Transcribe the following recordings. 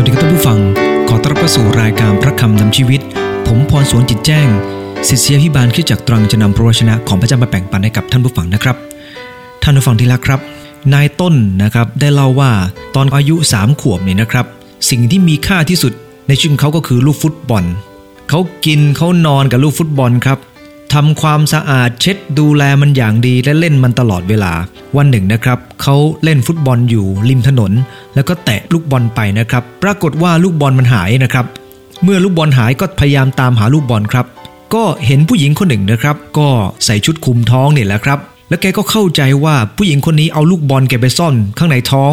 วัสดีครับท่านผู้ฟัง ขอต้อนรับเข้าสู่รายการพระคำนำชีวิต ผมพรสวนจิตแจ้งศิษยาพิบาลขึ้นจากตรังจะนำพระวชนะของพระเจ้ามาแบ่งปันให้กับท่านผู้ฟังนะครับ ท่านผู้ฟังที่รักครับ นายต้นนะครับได้เล่าว่าตอนอายุ 3 ขวบเนี่ยนะครับ สิ่งที่มีค่าที่สุดในชีวิตเขาก็คือลูกฟุตบอล เขากินเขานอนกับลูกฟุตบอลครับ ทำความสะอาดเช็ดดูแลมันอย่างดีและเล่นมันตลอดเวลา วันหนึ่งนะครับเขาเล่นฟุตบอลอยู่ริมถนน แล้วก็แตะลูกบอลไปนะครับ ปรากฏว่าลูกบอลมันหายนะครับ เมื่อลูกบอลหายก็พยายามตามหาลูกบอลครับ ก็เห็นผู้หญิงคนหนึ่งนะครับ ก็ใส่ชุดคลุมท้องเนี่ยแหละครับ แล้วแกก็เข้าใจว่าผู้หญิงคนนี้เอาลูกบอลแกไปซ่อนข้างในท้อง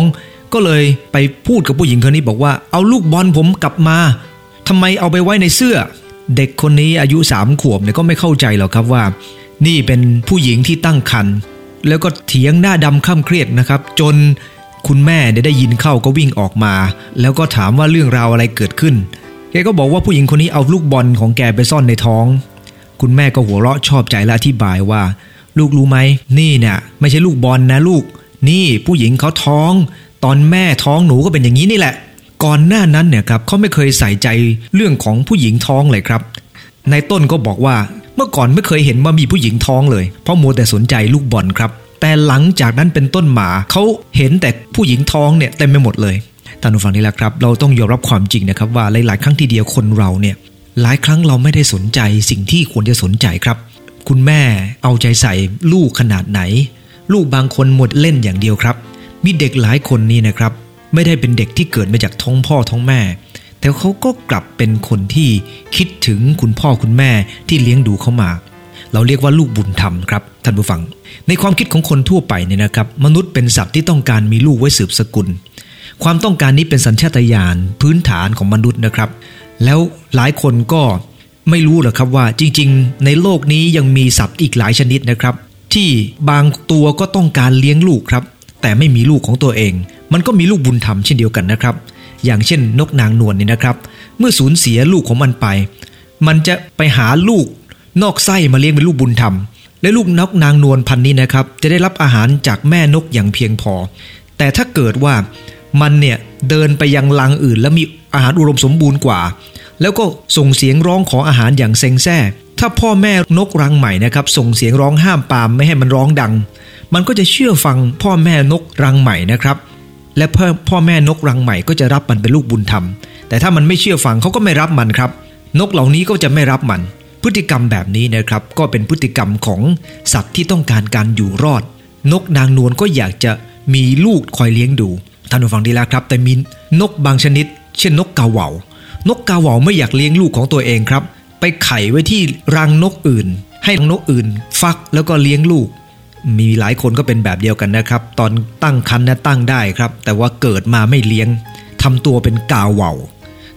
ก็เลยไปพูดกับผู้หญิงคนนี้บอกว่า เอาลูกบอลผมกลับมาทำไมเอาไปไว้ในเสื้อ เด็กคนนี้อายุสามขวบเนี่ยก็ไม่เข้าใจหรอกครับว่า นี่เป็นผู้หญิงที่ตั้งครรภ์แล้วก็เถียงหน้าดำข้ามเครียดนะครับ จนคุณแม่ได้ยินเข้าก็วิ่งออกมา แล้วก็ถามว่าเรื่องราวอะไรเกิดขึ้นแกก็บอกว่าผู้หญิงคนนี้เอาลูกบอลของแกไปซ่อนในท้อง คุณแม่ก็หัวเราะชอบใจและอธิบายว่า ลูกรู้ไหมนี่เนี่ยไม่ใช่ลูกบอลนะลูก นี่ผู้หญิงเขาท้อง ตอนแม่ท้องหนูก็เป็นอย่างนี้นี่แหละ ก่อนหน้านั้นเนี่ยครับเขาไม่เคยใส่ใจเรื่องของผู้หญิงท้องเลยครับนายต้นก็บอกว่าเมื่อก่อนไม่เคยเห็นว่ามีผู้หญิงท้องเลย เพราะมัวแต่สนใจลูกบอลครับ แต่หลังจากนั้นเป็นต้นมาเขาเห็นแต่ผู้หญิงท้องเนี่ยเต็มไปหมดเลยท่านผู้ฟังนี่แหละครับ เราต้องยอมรับความจริงนะครับว่าหลาย ๆ ครั้งทีเดียวคนเราเนี่ยหลายครั้งเราไม่ได้สนใจสิ่งที่ควรจะสนใจครับ คุณแม่เอาใจใส่ลูกขนาดไหน ลูกบางคนหมดเล่นอย่างเดียวครับ มีเด็กหลายคนนี่นะครับ ไม่ได้เป็นเด็กที่เกิดมาจากท้องพ่อท้องแม่ แต่เขาก็กลับเป็นคนที่คิดถึงคุณพ่อคุณแม่ที่เลี้ยงดูเขามา เราเรียกว่าลูกบุญธรรมครับท่านผู้ฟัง ในความคิดของคนทั่วไปเนี่ยนะครับ มนุษย์เป็นสัตว์ที่ต้องการมีลูกไว้สืบสกุล ความต้องการนี้เป็นสัญชาตญาณพื้นฐานของมนุษย์นะครับ แล้วหลายคนก็ไม่รู้หรอกครับว่าจริงๆ ในโลกนี้ยังมีสัตว์อีกหลายชนิดนะครับ ที่บางตัวก็ต้องการเลี้ยงลูกครับ แต่ไม่มีลูกของตัวเอง มันก็มีลูกบุญธรรมเช่นเดียวกันนะครับ อย่างเช่นนกนางนวลนี่นะครับ เมื่อสูญเสียลูกของมันไป มันจะไปหาลูกนอกไส้มาเลี้ยงเป็นลูกบุญธรรม และลูกนกนางนวลพันนี้นะครับ จะได้รับอาหารจากแม่นกอย่างเพียงพอ แต่ถ้าเกิดว่ามันเนี่ยเดินไปยังรังอื่น แล้วมีอาหารอุดมสมบูรณ์กว่า แล้วก็ส่งเสียงร้องขออาหารอย่างเซ็งแซ่ถ้าพ่อแม่นกรังใหม่นะครับส่งเสียงร้องห้ามปามไม่ให้มันร้องดัง มันก็จะเชื่อฟังพ่อแม่นกรังใหม่นะครับ และพ่อพ่อแม่นกรังใหม่ก็จะรับมันเป็นลูกบุญธรรม แต่ถ้ามันไม่เชื่อฟังเขาก็ไม่รับมันครับ นกเหล่านี้ก็จะไม่รับมัน พฤติกรรมแบบนี้นะครับ ก็เป็นพฤติกรรมของสัตว์ที่ต้องการการอยู่รอด นกนางนวลก็อยากจะมีลูกคอยเลี้ยงดูท่านผู้ฟังดีแล้วครับ แต่มีนกบางชนิด เช่นนกกาเหวานกกาเหวาไม่อยากเลี้ยงลูกของตัวเองครับ ไปไข่ไว้ที่รังนกอื่น ให้นกอื่น ฟักแล้วก็เลี้ยงลูก มีหลายคนก็เป็นแบบเดียวกันนะครับ ตอนตั้งครรภ์นะตั้งได้ครับ แต่ว่าเกิดมาไม่เลี้ยงทำตัวเป็นกาเหวา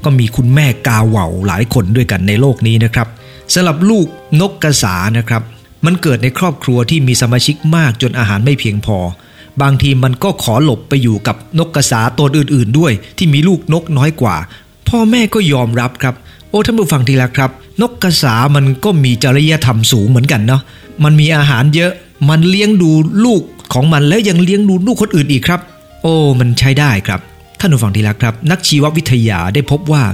ก็มีคุณแม่กาเหวาหลายคนด้วยกันในโลกนี้นะครับสำหรับลูกนกกระสานะครับ มันเกิดในครอบครัวที่มีสมาชิกมากจนอาหารไม่เพียงพอ บางทีมันก็ขอหลบไปอยู่กับนกกระสาตัวอื่น ๆ ด้วย ที่มีลูกนกน้อยกว่า พ่อแม่ก็ยอมรับครับ โอ้ท่านผู้ฟังทีละครับ นกกระสามันก็มีจริยธรรมสูงเหมือนกันเนาะมันมีอาหารเยอะ มันเลี้ยงดูลูกของมันแล้วยังเลี้ยงดูลูกคนอื่นอีกครับ โอ้มันใช้ได้ครับท่านผู้ฟังทีละครับ นักชีววิทยาได้พบว่า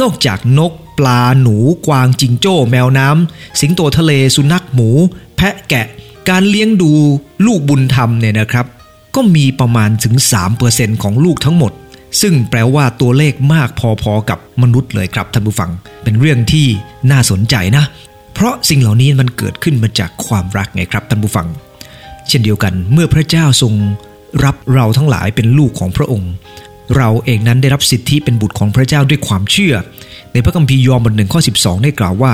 นอกจากนก ปลาหนู กวางจิงโจ้ แมวน้ำ สิงโตทะเลสุนัขหมู แพะแกะ การเลี้ยงดูลูกบุญธรรมเนี่ยนะครับ ก็มีประมาณถึง 3%ของลูกทั้งหมด ซึ่งแปลว่าตัวเลขมากพอๆกับมนุษย์เลยครับท่านผู้ฟัง เป็นเรื่องที่น่าสนใจนะ เพราะสิ่งเหล่านี้มันเกิดขึ้นมาจากความรักไงครับท่านผู้ฟัง เช่นเดียวกันเมื่อพระเจ้าทรงรับเราทั้งหลายเป็นลูกของพระองค์ เราเองนั้นได้รับสิทธิเป็นบุตรของพระเจ้าด้วยความเชื่อ ในพระคัมภีร์ยอห์นบทหนึ่งข้อ12 ได้กล่าวว่า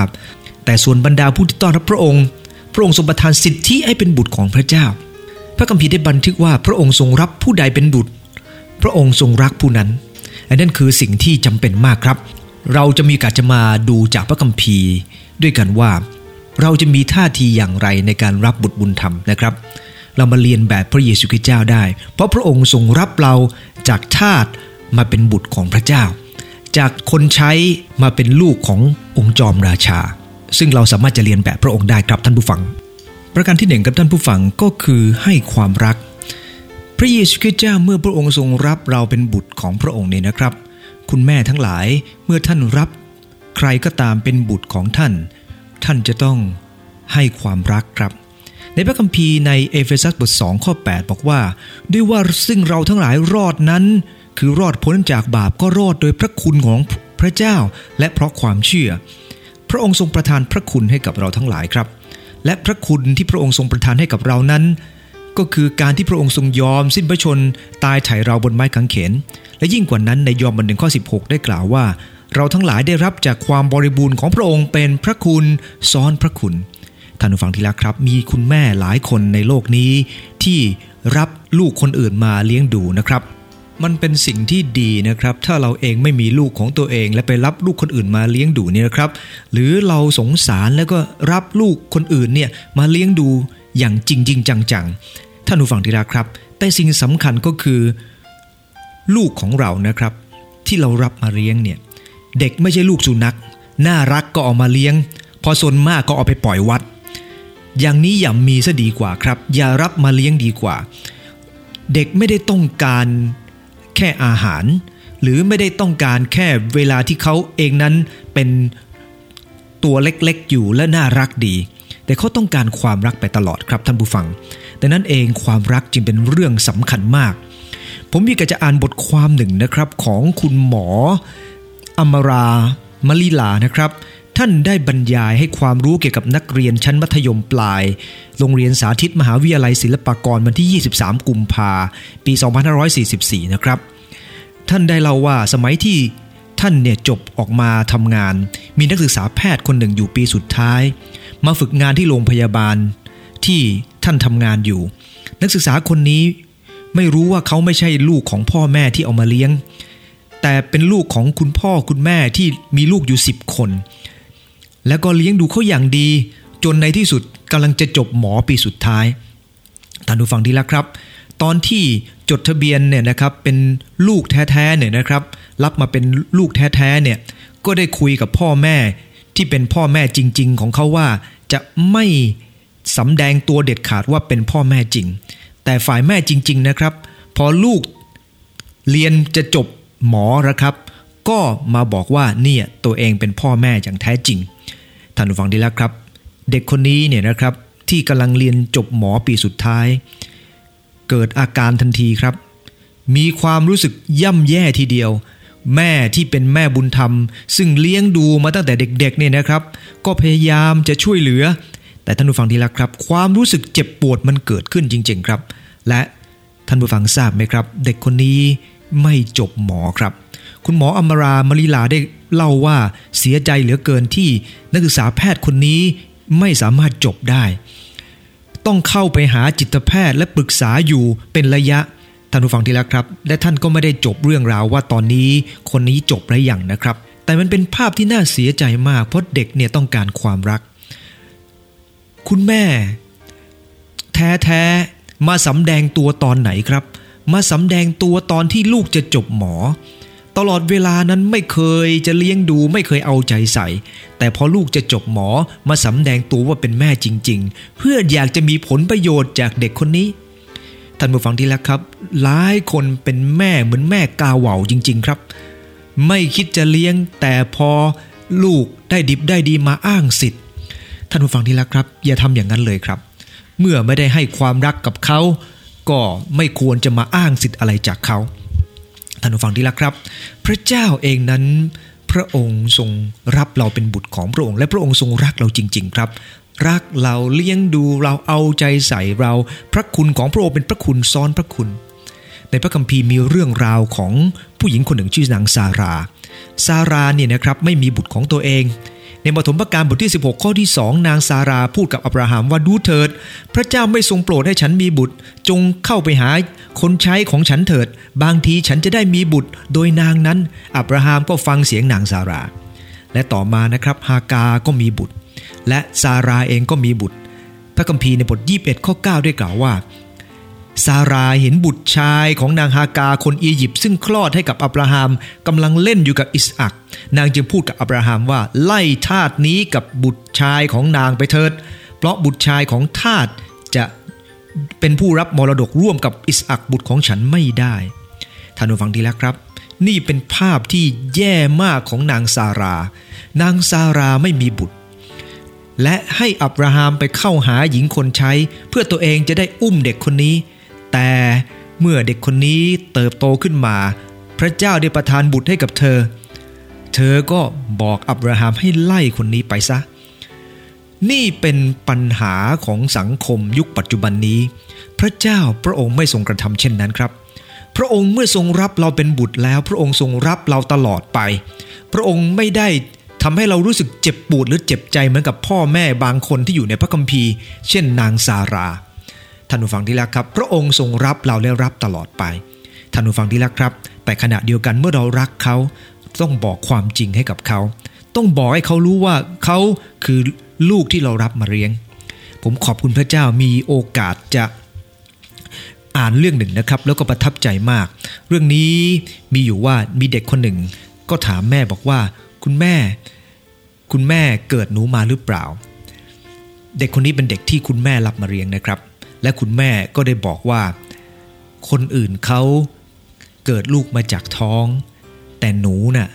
แต่ส่วนบรรดาผู้ที่ต้อนรับพระองค์ พระองค์ทรงประทานสิทธิให้เป็นบุตรของพระเจ้า พระคัมภีร์ได้บันทึกว่าพระองค์ทรงรับผู้ใดเป็นบุตร พระองค์ทรงรักผู้นั้นอันนั้นคือสิ่งที่จำเป็นมากครับ เราจะมีการจะมาดูจากพระคัมภีร์ด้วยกันว่า เราจะมีท่าทีอย่างไรในการรับบุตรบุญธรรมนะครับ เรามาเรียนแบบพระเยซูคริสต์เจ้าได้ เพราะพระองค์ทรงรับเราจากทาสมาเป็นบุตรของพระเจ้า จากคนใช้มาเป็นลูกขององค์จอมราชา ซึ่งเราสามารถจะเลียนแบบพระองค์ได้ครับท่านผู้ฟัง ประการที่หนึ่งครับท่านผู้ฟังก็คือให้ความรัก พระเยซูคริสต์เจ้าเมื่อพระองค์ทรงรับเราเป็นบุตรของพระองค์เนี่ยนะครับ คุณแม่ทั้งหลายเมื่อท่านรับ ใครก็ตามเป็นบุตรของท่าน ท่านจะต้องให้ความรักครับ ในพระคัมภีร์ในเอเฟซัสบท2ข้อ 8 บอกว่า ด้วยว่าซึ่งเราทั้งหลายรอดนั้น คือรอดพ้นจากบาปก็รอดโดยพระคุณของพระเจ้า และเพราะความเชื่อ พระองค์ทรงประทานพระคุณให้กับเราทั้งหลายครับ และพระคุณที่พระองค์ทรงประทานให้กับเรานั้น ก็คือการที่พระองค์ทรงยอมสิ้นพระชนตายไถ่เราบนไม้กางเขน และยิ่งกว่านั้นในยอห์นบทหนึ่งข้อ 16 ได้กล่าวว่า เราทั้งหลายได้รับจากความบริบูรณ์ของพระองค์เป็นพระคุณซ้อนพระคุณท่านผู้ฟังที่รักครับ มีคุณแม่หลายคนในโลกนี้ ที่รับลูกคนอื่นมาเลี้ยงดูนะครับ มันเป็นสิ่งที่ดีนะครับ ถ้าเราเองไม่มีลูกของตัวเอง และไปรับลูกคนอื่นมาเลี้ยงดูเนี่ยนะครับ หรือเราสงสารแล้วก็รับลูกคนอื่นเนี่ยมาเลี้ยงดูอย่างจริงจริงจังๆ ท่านผู้ฟังที่รักครับ แต่สิ่งสำคัญก็คือ ลูกของเรานะครับ ที่เรารับมาเลี้ยงเนี่ยเด็กไม่ใช่ลูกสุนัขน่ารักก็เอามาเลี้ยง พอสนมากก็เอาไปปล่อยวัด อย่างนี้อย่ามีซะดีกว่าครับ อย่ารับมาเลี้ยงดีกว่า เด็กไม่ได้ต้องการแค่อาหาร หรือไม่ได้ต้องการแค่เวลาที่เขาเองนั้นเป็นตัวเล็กๆอยู่และน่ารักดี แต่เขาต้องการความรักไปตลอดครับท่านผู้ฟัง ดังนั้นเองความรักจึงเป็นเรื่องสำคัญมาก ผมมีกจะอ่านบทความหนึ่งนะครับของคุณหมอ อมรามลีลานะครับ ท่านได้บรรยายให้ความรู้เกี่ยวกับนักเรียนชั้นมัธยมปลาย โรงเรียนสาธิตมหาวิทยาลัยศิลปากรวันที่ 23 กุมภาปี 2544 นะครับ ท่านได้เล่าว่าสมัยที่ท่านเนี่ยจบออกมาทำงาน มีนักศึกษาแพทย์คนหนึ่งอยู่ปีสุดท้าย มาฝึกงานที่โรงพยาบาลที่ ท่านทำงานอยู่ นักศึกษาคนนี้ไม่รู้ว่าเขาไม่ใช่ลูกของพ่อแม่ที่เอามาเลี้ยง แต่เป็นลูกของคุณพ่อคุณแม่ที่มีลูกอยู่สิบคน แล้วก็เลี้ยงดูเขาอย่างดี จนในที่สุดกำลังจะจบหมอปีสุดท้ายท่านผู้ฟังดีแล้วครับ ตอนที่จดทะเบียนเนี่ยนะครับเป็นลูกแท้ๆเนี่ยนะครับ รับมาเป็นลูกแท้ๆเนี่ยก็ได้คุยกับพ่อแม่ที่เป็นพ่อแม่จริง ๆ ของเขาว่าจะไม่ สำแดงตัวเด็ดขาดว่าเป็นพ่อแม่จริง แต่ฝ่ายแม่จริง ๆนะครับ พอลูกเรียนจะจบหมอนะครับ ก็มาบอกว่าเนี่ยตัวเองเป็นพ่อแม่อย่างแท้จริงท่านผู้ฟังดีแล้วครับ เด็กคนนี้เนี่ยนะครับที่กำลังเรียนจบหมอปีสุดท้าย เกิดอาการทันทีครับ มีความรู้สึกย่ำแย่ทีเดียว แม่ที่เป็นแม่บุญธรรม ซึ่งเลี้ยงดูมาตั้งแต่เด็กๆเนี่ยนะครับ ก็พยายามจะช่วยเหลือ แต่ท่านผู้ฟังที่รักครับ ความรู้สึกเจ็บปวดมันเกิดขึ้นจริง ๆ ครับ และท่านผู้ฟังทราบไหมครับ เด็กคนนี้ไม่จบหมอครับ คุณหมออมรามลีลาได้เล่าว่าเสียใจเหลือเกินที่นักศึกษาแพทย์คนนี้ไม่สามารถจบได้ ต้องเข้าไปหาจิตแพทย์และปรึกษาอยู่เป็นระยะท่านผู้ฟังที่รักครับ และท่านก็ไม่ได้จบเรื่องราวว่าตอนนี้คนนี้จบแล้วอย่างนะครับ แต่มันเป็นภาพที่น่าเสียใจมากเพราะเด็กเนี่ยต้องการความรัก คุณแม่ แท้ๆมาสำแดงตัวตอนไหนครับ มาสำแดงตัวตอนที่ลูกจะจบหมอ ตลอดเวลานั้นไม่เคยจะเลี้ยงดูไม่เคยเอาใจใส่ แต่พอลูกจะจบหมอมาสำแดงตัวว่าเป็นแม่จริง ๆ เพื่ออยากจะมีผลประโยชน์จากเด็กคนนี้ท่านผู้ฟังที่รักครับ หลายคนเป็นแม่เหมือนแม่กาเหว่าจริง ๆ ครับ ไม่คิดจะเลี้ยงแต่พอลูกได้ดิบได้ดีมาอ้างสิทธิ์ ท่านผู้ฟังที่รักครับ อย่าทำอย่างนั้นเลยครับ เมื่อไม่ได้ให้ความรักกับเขา ก็ไม่ควรจะมาอ้างสิทธิ์อะไรจากเขาท่านผู้ฟังที่รักครับ พระเจ้าเองนั้น พระองค์ทรงรับเราเป็นบุตรของพระองค์ และพระองค์ทรงรักเราจริง ๆ ครับ รักเราเลี้ยงดูเราเอาใจใส่เรา พระคุณของพระองค์เป็นพระคุณซ้อนพระคุณ ในพระคัมภีร์มีเรื่องราวของผู้หญิงคนหนึ่งชื่อนางซาราซาราเนี่ยนะครับไม่มีบุตรของตัวเอง ปฐมกาลบทที่ 16 ข้อที่ 2 นางซาราพูดกับอับราฮัมว่าดูเถิด พระเจ้าไม่ทรงโปรดให้ฉันมีบุตร จงเข้าไปหาคนใช้ของฉันเถิด บางทีฉันจะได้มีบุตร โดยนางนั้น อับราฮัมก็ฟังเสียงนางซารา และต่อมานะครับฮากาก็มีบุตร และซาราเองก็มีบุตร พระคัมภีร์ในบท 21 ข้อ 9 ได้กล่าวว่า ซาราเห็นบุตรชายของนางฮากาคนอียิปต์ซึ่งคลอดให้กับอับราฮัมกำลังเล่นอยู่กับอิสอักนางจึงพูดกับอับราฮัมว่าไล่ทาสนี้กับบุตรชายของนางไปเถิด เพราะบุตรชายของทาสจะเป็นผู้รับมรดกร่วมกับอิสอักบุตรของฉันไม่ได้ท่านผู้ฟังดีแล้วครับ นี่เป็นภาพที่แย่มากของนางซารา นางซาราไม่มีบุตรและให้อับราฮัมไปเข้าหาหญิงคนใช้ เพื่อตัวเองจะได้อุ้มเด็กคนนี้ แต่เมื่อเด็กคนนี้เติบโตขึ้นมา พระเจ้าได้ประทานบุตรให้กับเธอ เธอก็บอกอับราฮัมให้ไล่คนนี้ไปซะ นี่เป็นปัญหาของสังคมยุคปัจจุบันนี้ พระเจ้าพระองค์ไม่ทรงกระทำเช่นนั้นครับพระองค์เมื่อทรงรับเราเป็นบุตรแล้ว พระองค์ทรงรับเราตลอดไป พระองค์ไม่ได้ทำให้เรารู้สึกเจ็บปวดหรือเจ็บใจเหมือนกับพ่อแม่บางคนที่อยู่ในพระคัมภีร์ เช่นนางซารา ท่านผู้ฟังที่รักครับ พระองค์ทรงรับเราและรับตลอดไปท่านผู้ฟังที่รักครับ แต่ขณะเดียวกันเมื่อเรารักเขา ต้องบอกความจริงให้กับเขา ต้องบอกให้เขารู้ว่าเขาคือลูกที่เรารับมาเลี้ยง ผมขอบคุณพระเจ้ามีโอกาสจะอ่านเรื่องหนึ่งนะครับ แล้วก็ประทับใจมาก เรื่องนี้มีอยู่ว่ามีเด็กคนหนึ่ง ก็ถามแม่บอกว่า คุณแม่ คุณแม่เกิดหนูมาหรือเปล่า เด็กคนนี้เป็นเด็กที่คุณแม่รับมาเลี้ยงนะครับ และคุณแม่ก็ได้บอกว่า คนอื่นเขาเกิดลูกมาจากท้อง แต่หนูน่ะ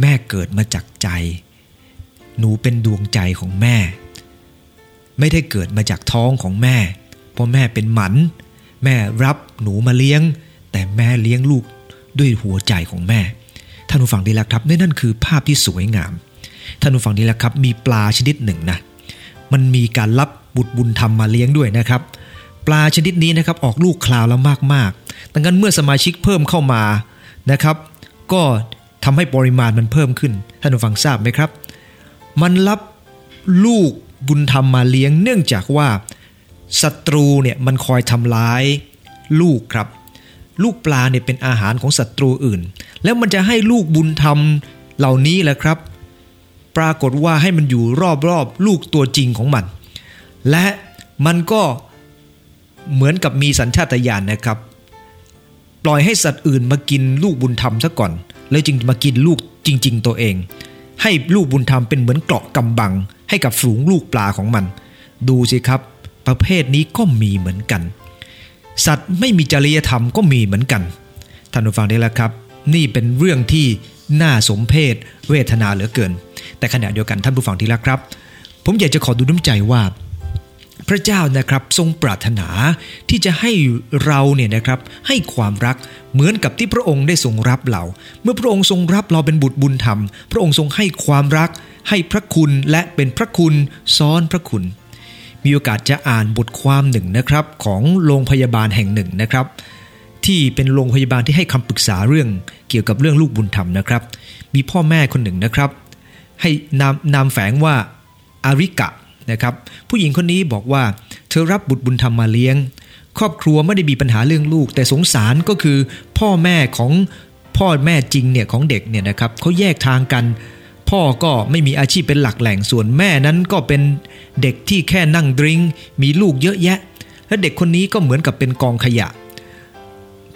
แม่เกิดมาจากใจ หนูเป็นดวงใจของแม่ ไม่ได้เกิดมาจากท้องของแม่ เพราะแม่เป็นหมัน แม่รับหนูมาเลี้ยง แต่แม่เลี้ยงลูกด้วยหัวใจของแม่ ท่านผู้ฟังดีแล้วครับนั่นคือภาพที่สวยงาม ท่านผู้ฟังดีแล้วครับ มีปลาชนิดหนึ่งนะ มันมีการรับ บุตรบุญธรรมมาเลี้ยงด้วยนะครับ ปลาชนิดนี้นะครับออกลูกคลาวแล้วมากๆดังนั้นเมื่อสมาชิกเพิ่มเข้ามานะครับ ก็ทำให้ปริมาณมันเพิ่มขึ้นท่านผู้ฟังทราบไหมครับ มันรับลูกบุญธรรมมาเลี้ยง เนื่องจากว่าศัตรูเนี่ยมันคอยทำร้ายลูกครับ ลูกปลาเนี่ยเป็นอาหารของศัตรูอื่น แล้วมันจะให้ลูกบุญธรรมเหล่านี้แหละครับ ปรากฏว่าให้มันอยู่รอบๆลูกตัวจริงของมัน และมันก็เหมือนกับมีสัญชาตญาณนะครับ ปล่อยให้สัตว์อื่นมากินลูกบุญธรรมซะก่อน แล้วจึงมากินลูกจริง ๆ ตัวเอง ให้ลูกบุญธรรมเป็นเหมือนเกราะกำบัง ให้กับฝูงลูกปลาของมัน ดูสิครับ ประเภทนี้ก็มีเหมือนกัน สัตว์ไม่มีจริยธรรมก็มีเหมือนกันท่านผู้ฟังได้แล้วครับ นี่เป็นเรื่องที่น่าสมเพชเวทนาเหลือเกิน แต่ขณะเดียวกันท่านผู้ฟังที่รักครับ ผมอยากจะขอดูน้ำใจว่า พระเจ้านะครับทรงปรารถนาที่จะให้เราเนี่ยนะครับให้ความรักเหมือนกับที่พระองค์ได้ทรงรับเรา เมื่อพระองค์ทรงรับเราเป็นบุตรบุญธรรม พระองค์ทรงให้ความรัก ให้พระคุณและเป็นพระคุณซ้อนพระคุณ มีโอกาสจะอ่านบทความหนึ่งนะครับของโรงพยาบาลแห่งหนึ่งนะครับ ที่เป็นโรงพยาบาลที่ให้คำปรึกษาเรื่องเกี่ยวกับเรื่องลูกบุญธรรมนะครับ มีพ่อแม่คนหนึ่งนะครับ ให้นามนามแฝงว่าอาริกะ นะครับ ผู้หญิงคนนี้บอกว่าเธอรับบุตรบุญธรรมมาเลี้ยง ครอบครัวไม่ได้มีปัญหาเรื่องลูก แต่สงสารก็คือพ่อแม่ของพ่อแม่จริงเนี่ยของเด็กเนี่ยนะครับเขาแยกทางกัน พ่อก็ไม่มีอาชีพเป็นหลักแหล่งส่วนแม่นั้นก็เป็นเด็กที่แค่นั่งดริงมีลูกเยอะแยะ และเด็กคนนี้ก็เหมือนกับเป็นกองขยะ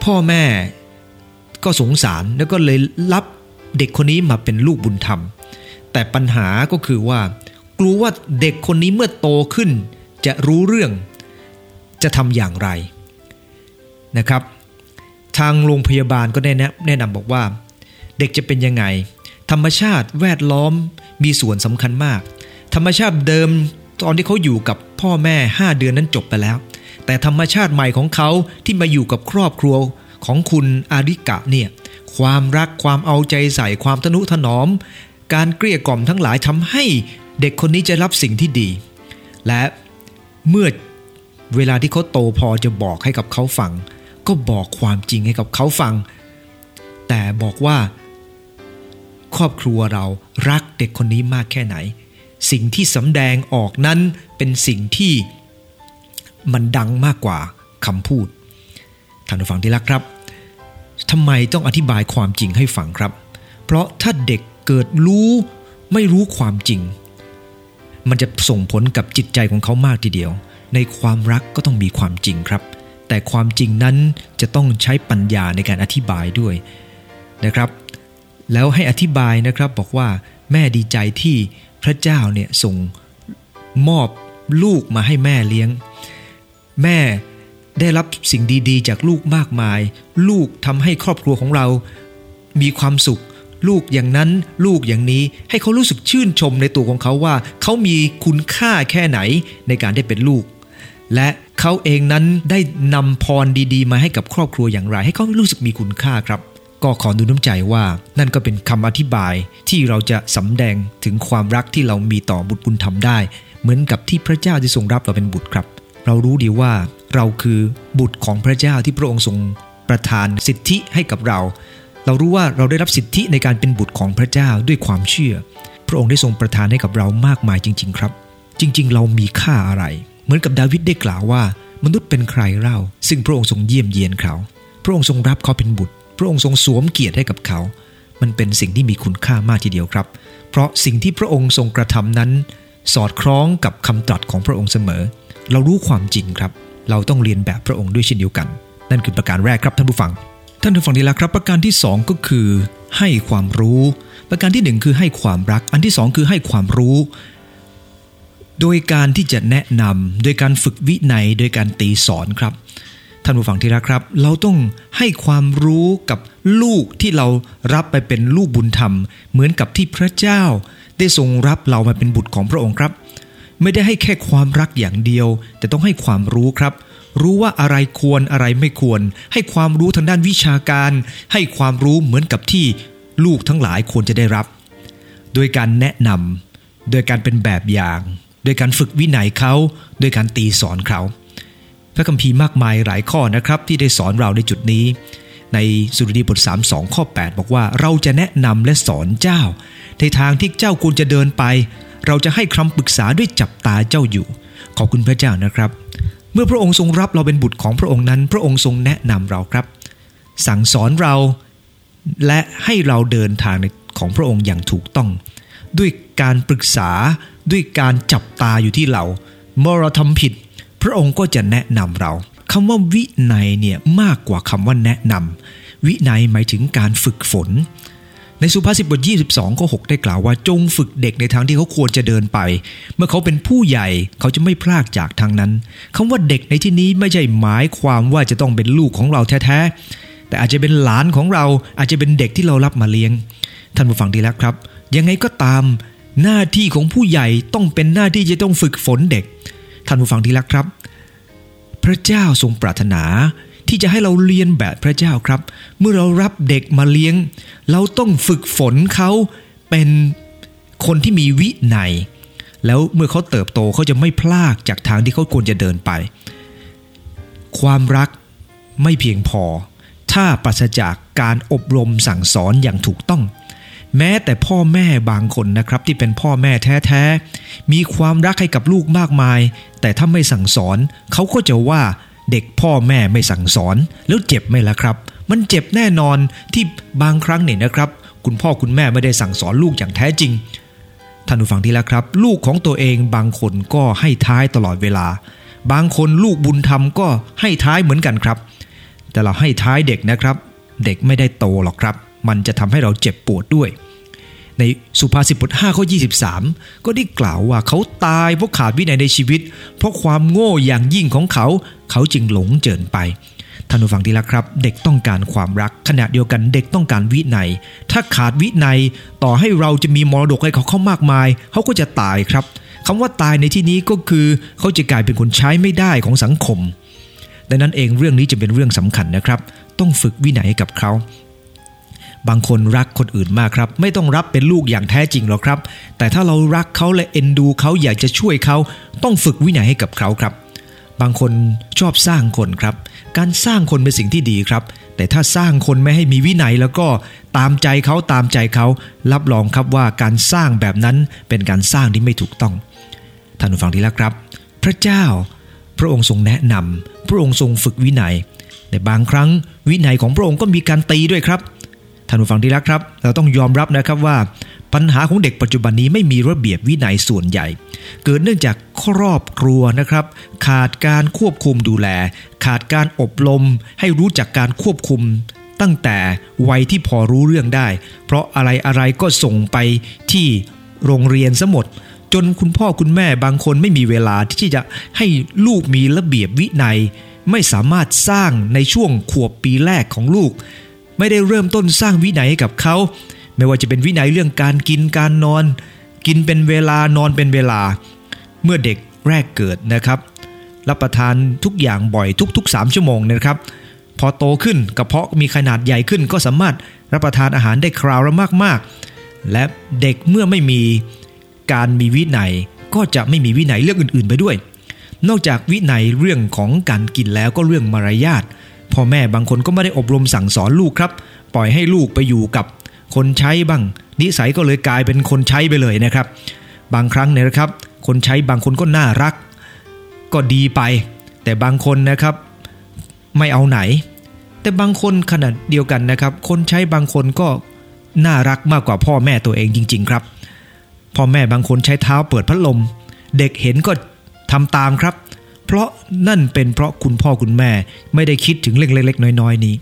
พ่อแม่ก็สงสารแล้วก็เลยรับเด็กคนนี้มาเป็นลูกบุญธรรม แต่ปัญหาก็คือว่า ลัวว่าเด็กคนนี้เมื่อโตขึ้น จะรู้เรื่อง จะทำอย่างไรนะครับ ทางโรงพยาบาลก็แนะแนะนำบอกว่า เด็กจะเป็นยังไง ธรรมชาติแวดล้อมมีส่วนสำคัญมาก ธรรมชาติเดิมตอนที่เขาอยู่กับพ่อแม่ 5 เดือนนั้นจบไปแล้ว แต่ธรรมชาติใหม่ของเขาที่มาอยู่กับครอบครัวของคุณอาริกะเนี่ยความรักความเอาใจใส่ความทนุถนอม การเกลี้ยกล่อมทั้งหลายทำให้ เด็กคนนี้จะรับสิ่งที่ดี และเมื่อเวลาที่เขาโตพอจะบอกให้กับเขาฟัง ก็บอกความจริงให้กับเขาฟัง แต่บอกว่า ครอบครัวเรารักเด็กคนนี้มากแค่ไหน สิ่งที่สำแดงออกนั้นเป็นสิ่งที่มันดังมากกว่าคำพูดท่านผู้ฟังที่รักครับทำไมต้องอธิบายความจริงให้ฟังครับ เพราะถ้าเด็กเกิดรู้ไม่รู้ความจริง มันจะส่งผลกับจิตใจของเขามากทีเดียว ในความรักก็ต้องมีความจริงครับ แต่ความจริงนั้นจะต้องใช้ปัญญาในการอธิบายด้วยนะครับ แล้วให้อธิบายนะครับบอกว่าแม่ดีใจที่พระเจ้าเนี่ยส่งมอบลูกมาให้แม่เลี้ยง แม่ได้รับสิ่งดีๆ จากลูกมากมาย ลูกทำให้ครอบครัวของเรามีความสุข ลูกอย่างนั้นลูกอย่างนี้ให้เขารู้สึกชื่นชมในตัวของเขาว่า เขามีคุณค่าแค่ไหนในการได้เป็นลูก และเขาเองนั้นได้นำพรดีๆ มาให้กับครอบครัวอย่างไร ให้เขารู้สึกมีคุณค่าครับ ก็ขอดูน้ำใจว่านั่นก็เป็นคำอธิบายที่เราจะสำแดงถึงความรักที่เรามีต่อบุตรบุญธรรมได้ เหมือนกับที่พระเจ้าจะทรงรับเราเป็นบุตรครับ เรารู้ดีว่าเราคือบุตรของพระเจ้าที่พระองค์ทรงประทานสิทธิให้กับเรา เรารู้ว่าเราได้รับสิทธิในการเป็นบุตรของพระเจ้าด้วยความเชื่อ พระองค์ได้ทรงประทานให้กับเรามากมายจริง ๆ ครับ จริง ๆ เรามีค่าอะไร เหมือนกับดาวิดได้กล่าวว่า มนุษย์เป็นใครเล่า ซึ่งพระองค์ทรงเยี่ยมเยียนเขา พระองค์ทรงรับเขาเป็นบุตร พระองค์ทรงสวมเกียรติให้กับเขา มันเป็นสิ่งที่มีคุณค่ามากทีเดียวครับ เพราะสิ่งที่พระองค์ทรงกระทำนั้น สอดคล้องกับคำตรัสของพระองค์เสมอ เรารู้ความจริงครับ เราต้องเรียนแบบพระองค์ด้วยเช่นเดียวกัน นั่นคือประการแรกครับท่านผู้ฟัง ท่านผู้ฟังดีแล้วครับประการที่สองก็คือ ให้ความรู้ ประการที่หนึ่งคือให้ความรัก อันที่สองคือให้ความรู้ โดยการที่จะแนะนำโดยการฝึกวินัย โดยการตีสอนครับ ท่านผู้ฟังที่รักครับ เราต้องให้ความรู้กับลูกที่เรารับไปเป็นลูกบุญธรรม เหมือนกับที่พระเจ้า ได้ทรงรับเรามาเป็นบุตรของพระองค์ครับ ไม่ได้ให้แค่ความรักอย่างเดียว แต่ต้องให้ความรู้ครับ รู้ว่าอะไรควรอะไรไม่ควร ให้ความรู้ทางด้านวิชาการ ให้ความรู้เหมือนกับที่ลูกทั้งหลายควรจะได้รับ โดยการแนะนำโดยการเป็นแบบอย่าง โดยการฝึกวินัยเขาโดยการตีสอนเขา พระคัมภีร์มากมายหลายข้อนะครับ ที่ได้สอนเราในจุดนี้ ในสุรดีบท3 2ข้อ 8 บอกว่าเราจะแนะนำและสอนเจ้า ในทางที่เจ้าควรจะเดินไป เราจะให้คำปรึกษาด้วยจับตาเจ้าอยู่ ขอบคุณพระเจ้านะครับ เมื่อพระองค์ทรงรับเราเป็นบุตรของพระองค์นั้น พระองค์ทรงแนะนำเราครับ สั่งสอนเราและให้เราเดินทางของพระองค์อย่างถูกต้อง ด้วยการปรึกษาด้วยการจับตาอยู่ที่เราเมื่อเราทำผิด พระองค์ก็จะแนะนำเราคำว่าวินัยเนี่ยมากกว่าคำว่าแนะนำวินัยหมายถึงการฝึกฝน ในสุภาษิตบท 22 ข้อ 6 ได้กล่าวว่าจงฝึกเด็กในทางที่เขาควรจะเดินไป เมื่อเขาเป็นผู้ใหญ่เขาจะไม่พลากจากทางนั้นคำว่าเด็กในที่นี้ไม่ใช่หมายความว่าจะต้องเป็นลูกของเราแท้ๆ แต่อาจจะเป็นหลานของเราอาจจะเป็นเด็กที่เรารับมาเลี้ยง ท่านผู้ฟังดีแล้วครับ ยังไงก็ตาม หน้าที่ของผู้ใหญ่ต้องเป็นหน้าที่จะต้องฝึกฝนเด็ก ท่านผู้ฟังที่รักครับ พระเจ้าทรงปรารถนา ที่จะให้เราเรียนแบบพระเจ้าครับ เมื่อเรารับเด็กมาเลี้ยง เราต้องฝึกฝนเขาเป็นคนที่มีวินัย แล้วเมื่อเขาเติบโตเขาจะไม่พลากจากทางที่เขาควรจะเดินไป ความรักไม่เพียงพอ ถ้าปราศจากการอบรมสั่งสอนอย่างถูกต้อง แม้แต่พ่อแม่บางคนนะครับที่เป็นพ่อแม่แท้ๆมีความรักให้กับลูกมากมาย แต่ถ้าไม่สั่งสอนเขาก็จะว่า เด็กพ่อแม่ไม่สั่งสอน แล้วเจ็บไหมล่ะครับ มันเจ็บแน่นอนที่บางครั้งเนี่ยนะครับ คุณพ่อคุณแม่ไม่ได้สั่งสอนลูกอย่างแท้จริงท่านผู้ฟังที่แล้วครับ ลูกของตัวเองบางคนก็ให้ท้ายตลอดเวลา บางคนลูกบุญธรรมก็ให้ท้ายเหมือนกันครับ แต่เราให้ท้ายเด็กนะครับ เด็กไม่ได้โตหรอกครับ มันจะทำให้เราเจ็บปวดด้วย ในสุภาษิตบท5ข้อ 23 ก็ได้กล่าวว่าเขาตายเพราะขาดวินัยในชีวิต เพราะความโง่อย่างยิ่งของเขา เขาจึงหลงเจินไปท่านผู้ฟังที่รักครับ เด็กต้องการความรักขณะเดียวกันเด็กต้องการวินัย ถ้าขาดวินัยต่อให้เราจะมีมรดกให้เขาเข้ามากมาย เขาก็จะตายครับคำว่าตายในที่นี้ก็คือ เขาจะกลายเป็นคนใช้ไม่ได้ของสังคมดังนั้นเองเรื่องนี้จะเป็นเรื่องสำคัญนะครับ ต้องฝึกวินัยให้กับเขา บางคนรักคนอื่นมากครับ ไม่ต้องรับเป็นลูกอย่างแท้จริงหรอกครับ แต่ถ้าเรารักเขาและเอ็นดูเขาอยากจะช่วยเขาต้องฝึกวินัยให้กับเขาครับ บางคนชอบสร้างคนครับ การสร้างคนเป็นสิ่งที่ดีครับ แต่ถ้าสร้างคนไม่ให้มีวินัยแล้วก็ตามใจเขาตามใจเขารับรองครับว่าการสร้างแบบนั้นเป็นการสร้างที่ไม่ถูกต้องท่านผู้ฟังที่รักครับ พระเจ้า พระองค์ทรงแนะนำพระองค์ทรงฝึกวินัย แต่บางครั้งวินัยของพระองค์ก็มีการตีด้วยครับ ท่านผู้ฟังที่รักครับ เราต้องยอมรับนะครับว่า ปัญหาของเด็กปัจจุบันนี้ไม่มีระเบียบวินัยส่วนใหญ่ เกิดเนื่องจากครอบครัวนะครับ ขาดการควบคุมดูแล ขาดการอบรม ให้รู้จักการควบคุม ตั้งแต่วัยที่พอรู้เรื่องได้ เพราะอะไรอะไรก็ส่งไปที่โรงเรียนซะหมดจนคุณพ่อคุณแม่บางคนไม่มีเวลาที่จะให้ลูกมีระเบียบวินัย ไม่สามารถสร้างในช่วงขวบปีแรกของลูก ไม่ได้เริ่มต้นสร้างวินัยให้กับเขา ไม่ว่าจะเป็นวินัยเรื่องการกินการนอน กินเป็นเวลานอนเป็นเวลา เมื่อเด็กแรกเกิดนะครับ รับประทานทุกอย่างบ่อยทุก ๆ 3 ชั่วโมงนะครับ พอโตขึ้นกระเพาะมีขนาดใหญ่ขึ้นก็สามารถรับประทานอาหารได้คราวละมากๆ และเด็กเมื่อไม่มีการมีวินัยก็จะไม่มีวินัยเรื่องอื่น ๆ ไปด้วย นอกจากวินัยเรื่องของการกินแล้วก็เรื่องมารยาท พ่อแม่บางคนก็ไม่ได้อบรมสั่งสอนลูกครับ ปล่อยให้ลูกไปอยู่กับคนใช้บ้าง นิสัยก็เลยกลายเป็นคนใช้ไปเลยนะครับ บางครั้งเนี่ยนะครับ คนใช้บางคนก็น่ารัก ก็ดีไป แต่บางคนนะครับไม่เอาไหน แต่บางคนขนาดเดียวกันนะครับ คนใช้บางคนก็น่ารักมากกว่าพ่อแม่ตัวเองจริง ๆ ครับพ่อแม่บางคนใช้เท้าเปิดพัดลม เด็กเห็นก็ทำตามครับ เพราะนั่นเป็นเพราะคุณพ่อคุณแม่ไม่ได้คิดถึงเรื่องเล็กๆ น้อยๆ นี้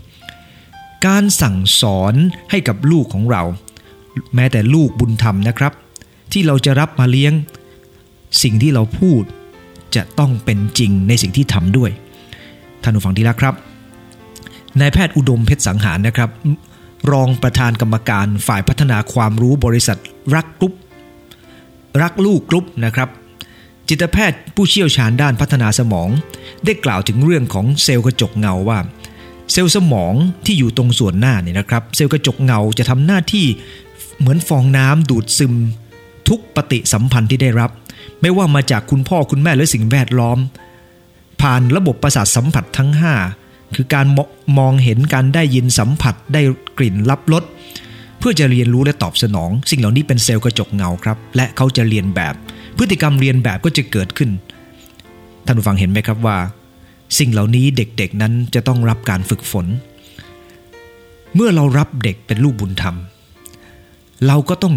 การสั่งสอนให้กับลูกของเรา แม้แต่ลูกบุญธรรมนะครับ ที่เราจะรับมาเลี้ยง สิ่งที่เราพูดจะต้องเป็นจริงในสิ่งที่ทำด้วยท่านผู้ฟังที่รักครับนายแพทย์อุดมเพชรสังหารนะครับ รองประธานกรรมการฝ่ายพัฒนาความรู้บริษัทรักลูกกรุ๊ปรักลูกกรุ๊ปนะครับ จิตแพทย์ผู้เชี่ยวชาญด้านพัฒนาสมอง ได้กล่าวถึงเรื่องของเซลล์กระจกเงาว่า เซลล์สมองที่อยู่ตรงส่วนหน้าเนี่ยนะครับ เซลล์กระจกเงาจะทำหน้าที่เหมือนฟองน้ำดูดซึม ทุกปฏิสัมพันธ์ที่ได้รับ ไม่ว่ามาจากคุณพ่อคุณแม่หรือสิ่งแวดล้อม ผ่านระบบประสาทสัมผัสทั้ง 5 คือการมองเห็นการได้ยินสัมผัสได้กลิ่นรับรสเพื่อจะเรียนรู้และตอบสนอง สิ่งเหล่านี้เป็นเซลล์กระจกเงาครับ และเขาจะเรียนแบบ พฤติกรรมเรียนแบบก็จะเกิดขึ้น ท่านผู้ฟังเห็นไหมครับว่า สิ่งเหล่านี้เด็กๆนั้นจะต้องรับการฝึกฝน เมื่อเรารับเด็กเป็นลูกบุญธรรม เราก็ต้อง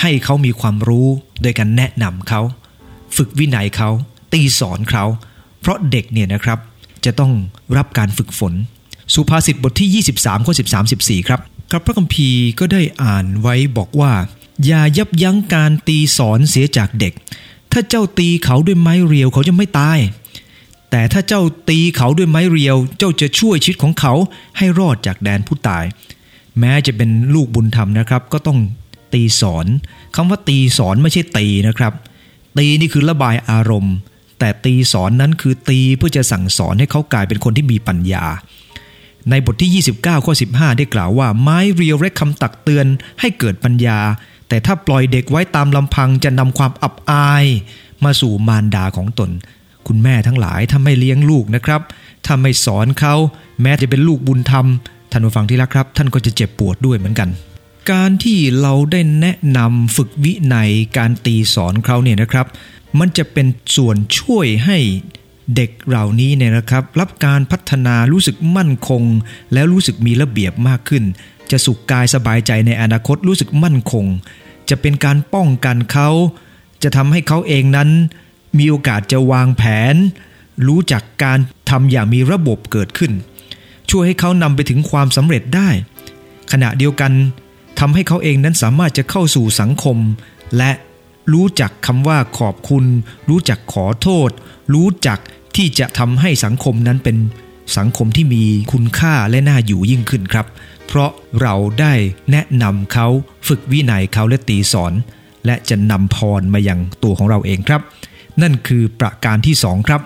ให้เขามีความรู้โดยการแนะนำเขา ฝึกวินัยเขาตีสอนเขา เพราะเด็กเนี่ยนะครับจะต้องรับการฝึกฝน สุภาษิตบทที่ 23ข้อ13 14 ครับ ครับพระคัมภีร์ก็ได้อ่านไว้บอกว่า อย่ายับยั้งการตีสอนเสียจากเด็ก ถ้าเจ้าตีเขาด้วยไม้เรียวเขาจะไม่ตาย แต่ถ้าเจ้าตีเขาด้วยไม้เรียว เจ้าจะช่วยชีวิตของเขาให้รอดจากแดนผู้ตาย แม้จะเป็นลูกบุญธรรมนะครับ ก็ต้องตีสอนคำว่าตีสอนไม่ใช่ตีนะครับ ตีนี่คือระบายอารมณ์ แต่ตีสอนนั้นคือตีเพื่อจะสั่งสอนให้เขากลายเป็นคนที่มีปัญญาในบทที่ 29ข้อ15 ได้กล่าวว่าไม้เรียวและคำตักเตือนให้เกิดปัญญา แต่ถ้าปล่อยเด็กไว้ตามลำพังจะนำความอับอายมาสู่มารดาของตน คุณแม่ทั้งหลายถ้าไม่เลี้ยงลูกนะครับถ้าไม่สอนเขาแม้จะเป็นลูกบุญธรรมท่านผู้ฟังที่รักครับ ท่านก็จะเจ็บปวดด้วยเหมือนกัน การที่เราได้แนะนำฝึกวินัยการตีสอนเขาเนี่ยนะครับ มันจะเป็นส่วนช่วยให้เด็กเหล่านี้เนี่ยนะครับ รับการพัฒนารู้สึกมั่นคง แล้วรู้สึกมีระเบียบมากขึ้น จะสุขกายสบายใจในอนาคตรู้สึกมั่นคง จะเป็นการป้องกันเขา จะทำให้เขาเองนั้น มีโอกาสจะวางแผน รู้จักการทำอย่างมีระบบเกิดขึ้น ช่วยให้เขานำไปถึงความสำเร็จได้ ขณะเดียวกันทำให้เขาเองนั้นสามารถจะเข้าสู่สังคม และรู้จักคำว่าขอบคุณ รู้จักขอโทษ รู้จักที่จะทำให้สังคมนั้นเป็นสังคมที่มีคุณค่าและน่าอยู่ยิ่งขึ้นครับ เพราะเราได้แนะนำเขาฝึกวินัยเขาและตีสอน และจะนำพรมาอยังตัวของเราเองครับ นั่นคือประการที่สองครับ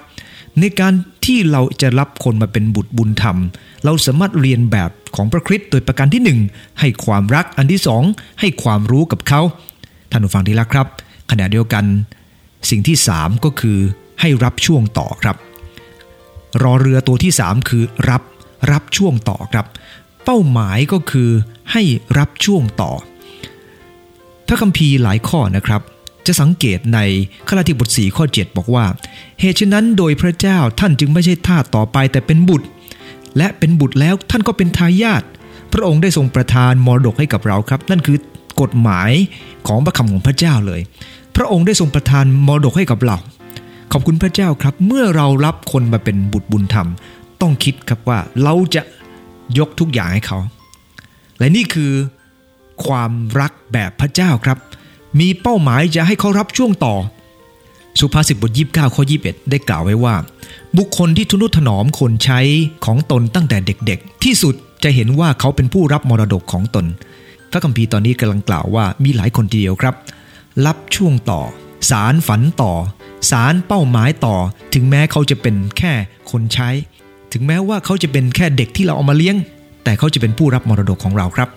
ในการที่เราจะรับคนมาเป็นบุตรบุญธรรม เราสามารถเรียนแบบของพระคริสต์โดยประการที่หนึ่งให้ความรักอันที่สองให้ความรู้กับเขาท่านผู้ฟังที่รักครับ ขณะเดียวกัน สิ่งที่สามก็คือให้รับช่วงต่อครับ รอเรือตัวที่3คือรับรับช่วงต่อครับ เป้าหมายก็คือให้รับช่วงต่อ พระคัมภีร์หลายข้อนะครับ จะสังเกตในข้าราธิบทสี่ข้อ 7 บอกว่า เหตุฉะนั้นโดยพระเจ้าท่านจึงไม่ใช่ทาสต่อไปแต่เป็นบุตร และเป็นบุตรแล้วท่านก็เป็นทายาทพระองค์ได้ทรงประทานมรดกให้กับเราครับ นั่นคือกฎหมายของพระคำของพระเจ้าเลย พระองค์ได้ทรงประทานมรดกให้กับเรา ขอบคุณพระเจ้าครับ เมื่อเรารับคนมาเป็นบุตรบุญธรรม ต้องคิดครับว่าเราจะ ยกทุกอย่างให้เขา และนี่คือความรักแบบพระเจ้าครับ มีเป้าหมายจะให้เขารับช่วงต่อ สุภาษิตบทยี่สิบเก้าข้อยีิบเอ็ดได้กล่าวไว้ว่า บุคคลที่ทุนุถนอมคนใช้ของตนตั้งแต่เด็กๆ ที่สุดจะเห็นว่าเขาเป็นผู้รับมรดกของตน พระคัมภีร์ตอนนี้กำลังกล่าวว่ามีหลายคนทีเดียวครับ รับช่วงต่อ สารฝันต่อ สารเป้าหมายต่อ ถึงแม้เขาจะเป็นแค่คนใช้ ถึงแม้ว่าเขาจะเป็นแค่เด็กที่เราเอามาเลี้ยง แต่เขาจะเป็นผู้รับมรดกของเราครับ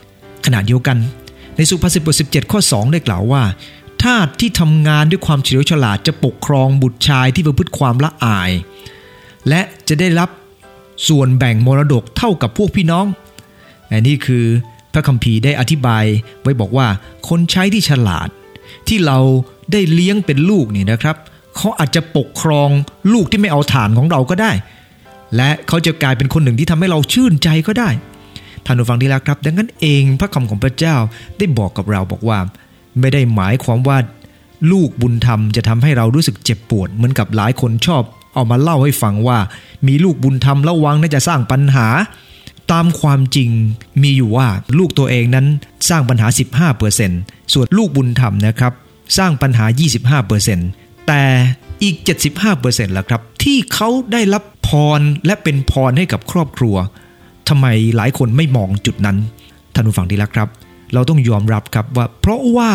ขณะเดียวกัน ในสุภาษิตบท17 ข้อ 2 ได้กล่าวว่าทาสที่ทำงานด้วยความเฉลียวฉลาดจะปกครองบุตรชายที่ประพฤติความละอาย และจะได้รับส่วนแบ่งมรดกเท่ากับพวกพี่น้องอันนี้คือพระคัมภีร์ได้อธิบายไว้บอกว่า คนใช้ที่ฉลาด ที่เราได้เลี้ยงเป็นลูกนี่นะครับ เขาอาจจะปกครองลูกที่ไม่เอาฐานของเราก็ได้ และเขาจะกลายเป็นคนหนึ่งที่ทำให้เราชื่นใจก็ได้ท่านผู้ฟังที่รักครับ ดังนั้นเองพระคำของพระเจ้าได้บอกกับเราบอกว่า ไม่ได้หมายความว่า ลูกบุญธรรมจะทำให้เรารู้สึกเจ็บปวดเหมือนกับหลายคนชอบ เอามาเล่าให้ฟังว่า มีลูกบุญธรรมระวังน่าจะสร้างปัญหา ตามความจริงมีอยู่ว่าลูกตัวเองนั้นสร้างปัญหา 15%ส่วนลูกบุญธรรมนะครับ สร้างปัญหา 25%แต่อีก 75%ล่ะครับ ที่เขาได้รับพรและเป็นพรให้กับครอบครัวทำไมหลายคนไม่มองจุดนั้นท่านผู้ฟังที่รักครับ เราต้องยอมรับครับว่า เพราะว่า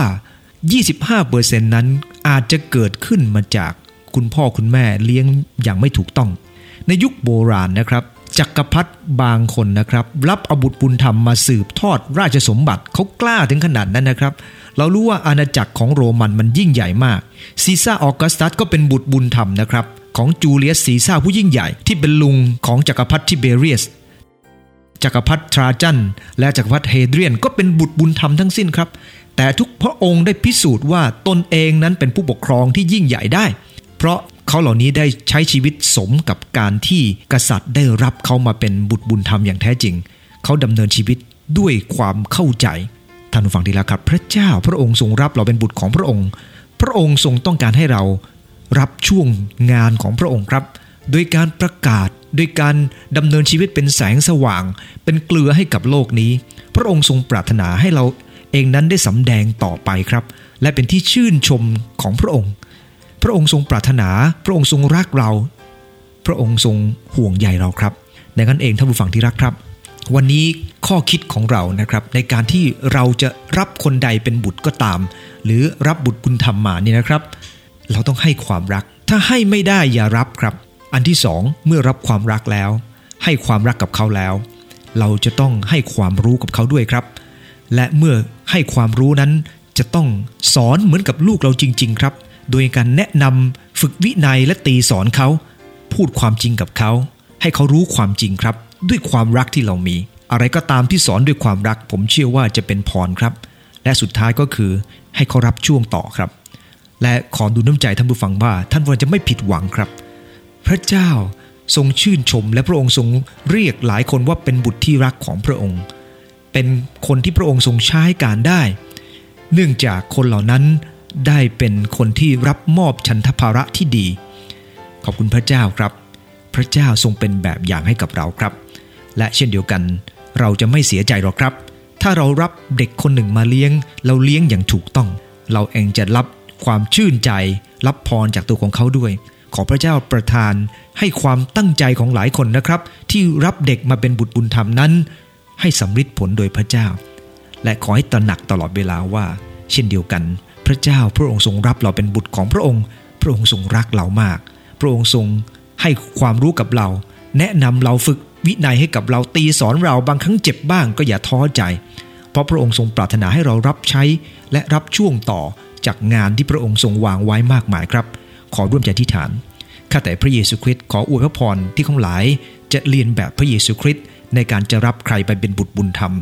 25%นั้นอาจจะเกิดขึ้นมาจากคุณพ่อคุณแม่เลี้ยงอย่างไม่ถูกต้อง ในยุคโบราณนะครับจักรพรรดิบางคนนะครับ รับบุตรบุญธรรมมาสืบทอดราชสมบัติเขากล้าถึงขนาดนั้นนะครับ เรารู้ว่าอาณาจักรของโรมันมันยิ่งใหญ่มากซีซ่าออกัสตัสก็เป็นบุตรบุญธรรมนะครับ ของจูเลียสซีซ่าผู้ยิ่งใหญ่ที่เป็นลุงของจักรพรรดิทิเบเรียสจักรพรรดิทราจันและจักรพรรดิเฮเดรียนก็เป็นบุตรบุญธรรมทั้งสิ้นครับ แต่ทุกพระองค์ได้พิสูจน์ว่าตนเองนั้นเป็นผู้ปกครองที่ยิ่งใหญ่ได้ เพราะเขาเหล่านี้ได้ใช้ชีวิตสมกับการที่กษัตริย์ได้รับเขามาเป็นบุตรบุญธรรมอย่างแท้จริง เขาดำเนินชีวิตด้วยความเข้าใจท่านผู้ฟังที่รักครับ พระเจ้าพระองค์ทรงรับเราเป็นบุตรของพระองค์ พระองค์ทรงต้องการให้เรา รับช่วงงานของพระองค์ครับ โดยการประกาศโดยการดำเนินชีวิตเป็นแสงสว่าง เป็นเกลือให้กับโลกนี้ พระองค์ทรงปรารถนาให้เราเองนั้นได้สำแดงต่อไปครับ และเป็นที่ชื่นชมของพระองค์ พระองค์ทรงปรารถนา พระองค์ทรงรักเรา พระองค์ทรงห่วงใยเราครับดังนั้นเองท่านผู้ฟังที่รักครับ วันนี้ข้อคิดของเรานะครับ ในการที่เราจะรับคนใดเป็นบุตรก็ตาม หรือรับบุตรบุญธรรมมานี่นะครับ เราต้องให้ความรัก ถ้าให้ไม่ได้อย่ารับครับ อันที่สองเมื่อรับความรักแล้ว ให้ความรักกับเขาแล้ว เราจะต้องให้ความรู้กับเขาด้วยครับ และเมื่อให้ความรู้นั้นจะต้องสอนเหมือนกับลูกเราจริง ๆ ครับ โดยการแนะนำฝึกวินัยและตีสอนเขา พูดความจริงกับเขา ให้เขารู้ความจริงครับ ด้วยความรักที่เรามี อะไรก็ตามที่สอนด้วยความรัก ผมเชื่อว่าจะเป็นพรครับ และสุดท้ายก็คือให้เขารับช่วงต่อครับ และขอดูน้ำใจท่านผู้ฟังว่า ท่านควรจะไม่ผิดหวังครับ พระเจ้าทรงชื่นชม และพระองค์ทรงเรียกหลายคนว่าเป็นบุตรที่รักของพระองค์ เป็นคนที่พระองค์ทรงใช้การได้ เนื่องจากคนเหล่านั้นได้เป็นคนที่รับมอบชันทภาระที่ดี ขอบคุณพระเจ้าครับ พระเจ้าทรงเป็นแบบอย่างให้กับเราครับ และเช่นเดียวกัน เราจะไม่เสียใจหรอกครับ ถ้าเรารับเด็กคนหนึ่งมาเลี้ยง เราเลี้ยงอย่างถูกต้อง เราเองจะรับ ความชื่นใจ รับพรจากตัวของเขาด้วย ขอพระเจ้าประทานให้ความตั้งใจของหลายคนนะครับ ที่รับเด็กมาเป็นบุตรบุญธรรมนั้น ให้สำฤทธิ์ผลโดยพระเจ้า และขอให้ตระหนักตลอดเวลาว่า เช่นเดียวกัน พระเจ้าพระองค์ทรงรับเราเป็นบุตรของพระองค์ พระองค์ทรงรักเรามาก พระองค์ทรงให้ความรู้กับเรา แนะนำเราฝึกวินัยให้กับเราตีสอนเราบางครั้งเจ็บบ้างก็อย่าท้อใจ เพราะพระองค์ทรงปรารถนาให้เรารับใช้และรับช่วงต่อ จากงานที่พระองค์ทรงวางไว้มากมายครับ ขอร่วมใจที่ฐาน ข้าแต่พระเยซูคริสต์ขออวยพระพรที่ข้องหลาย จะเรียนแบบพระเยซูคริสต์ในการจะรับใครไปเป็นบุตรบุญธรรม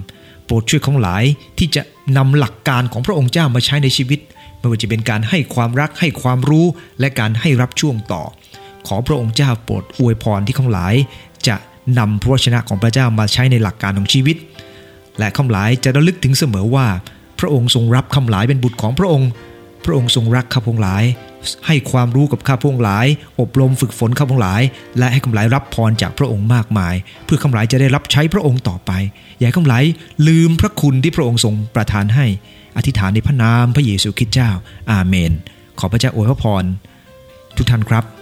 โปรดช่วยข้องหลายที่จะนำหลักการของพระองค์เจ้ามาใช้ในชีวิต ไม่ว่าจะเป็นการให้ความรักให้ความรู้และการให้รับช่วงต่อ ขอพระองค์เจ้าโปรดอวยพรที่ข้องหลาย จะนำพระวจนะของพระเจ้ามาใช้ในหลักการของชีวิต และข้องหลายจะระลึกถึงเสมอว่าพระองค์ทรงรับคำหลายเป็นบุตรของพระองค์ พระองค์ทรงรักข้าพงหลาย ให้ความรู้กับข้าพงหลาย อบรมฝึกฝนข้าพงหลาย และให้ข้าหลายรับพรจากพระองค์มากมาย เพื่อข้าหลายจะได้รับใช้พระองค์ต่อไปอย่าให้คำหลายลืมพระคุณที่พระองค์ทรงประทานให้ อธิษฐานในพระนามพระเยซูคริสต์เจ้า อาเมน ขอพระเจ้าอวยพระพรทุกท่านครับ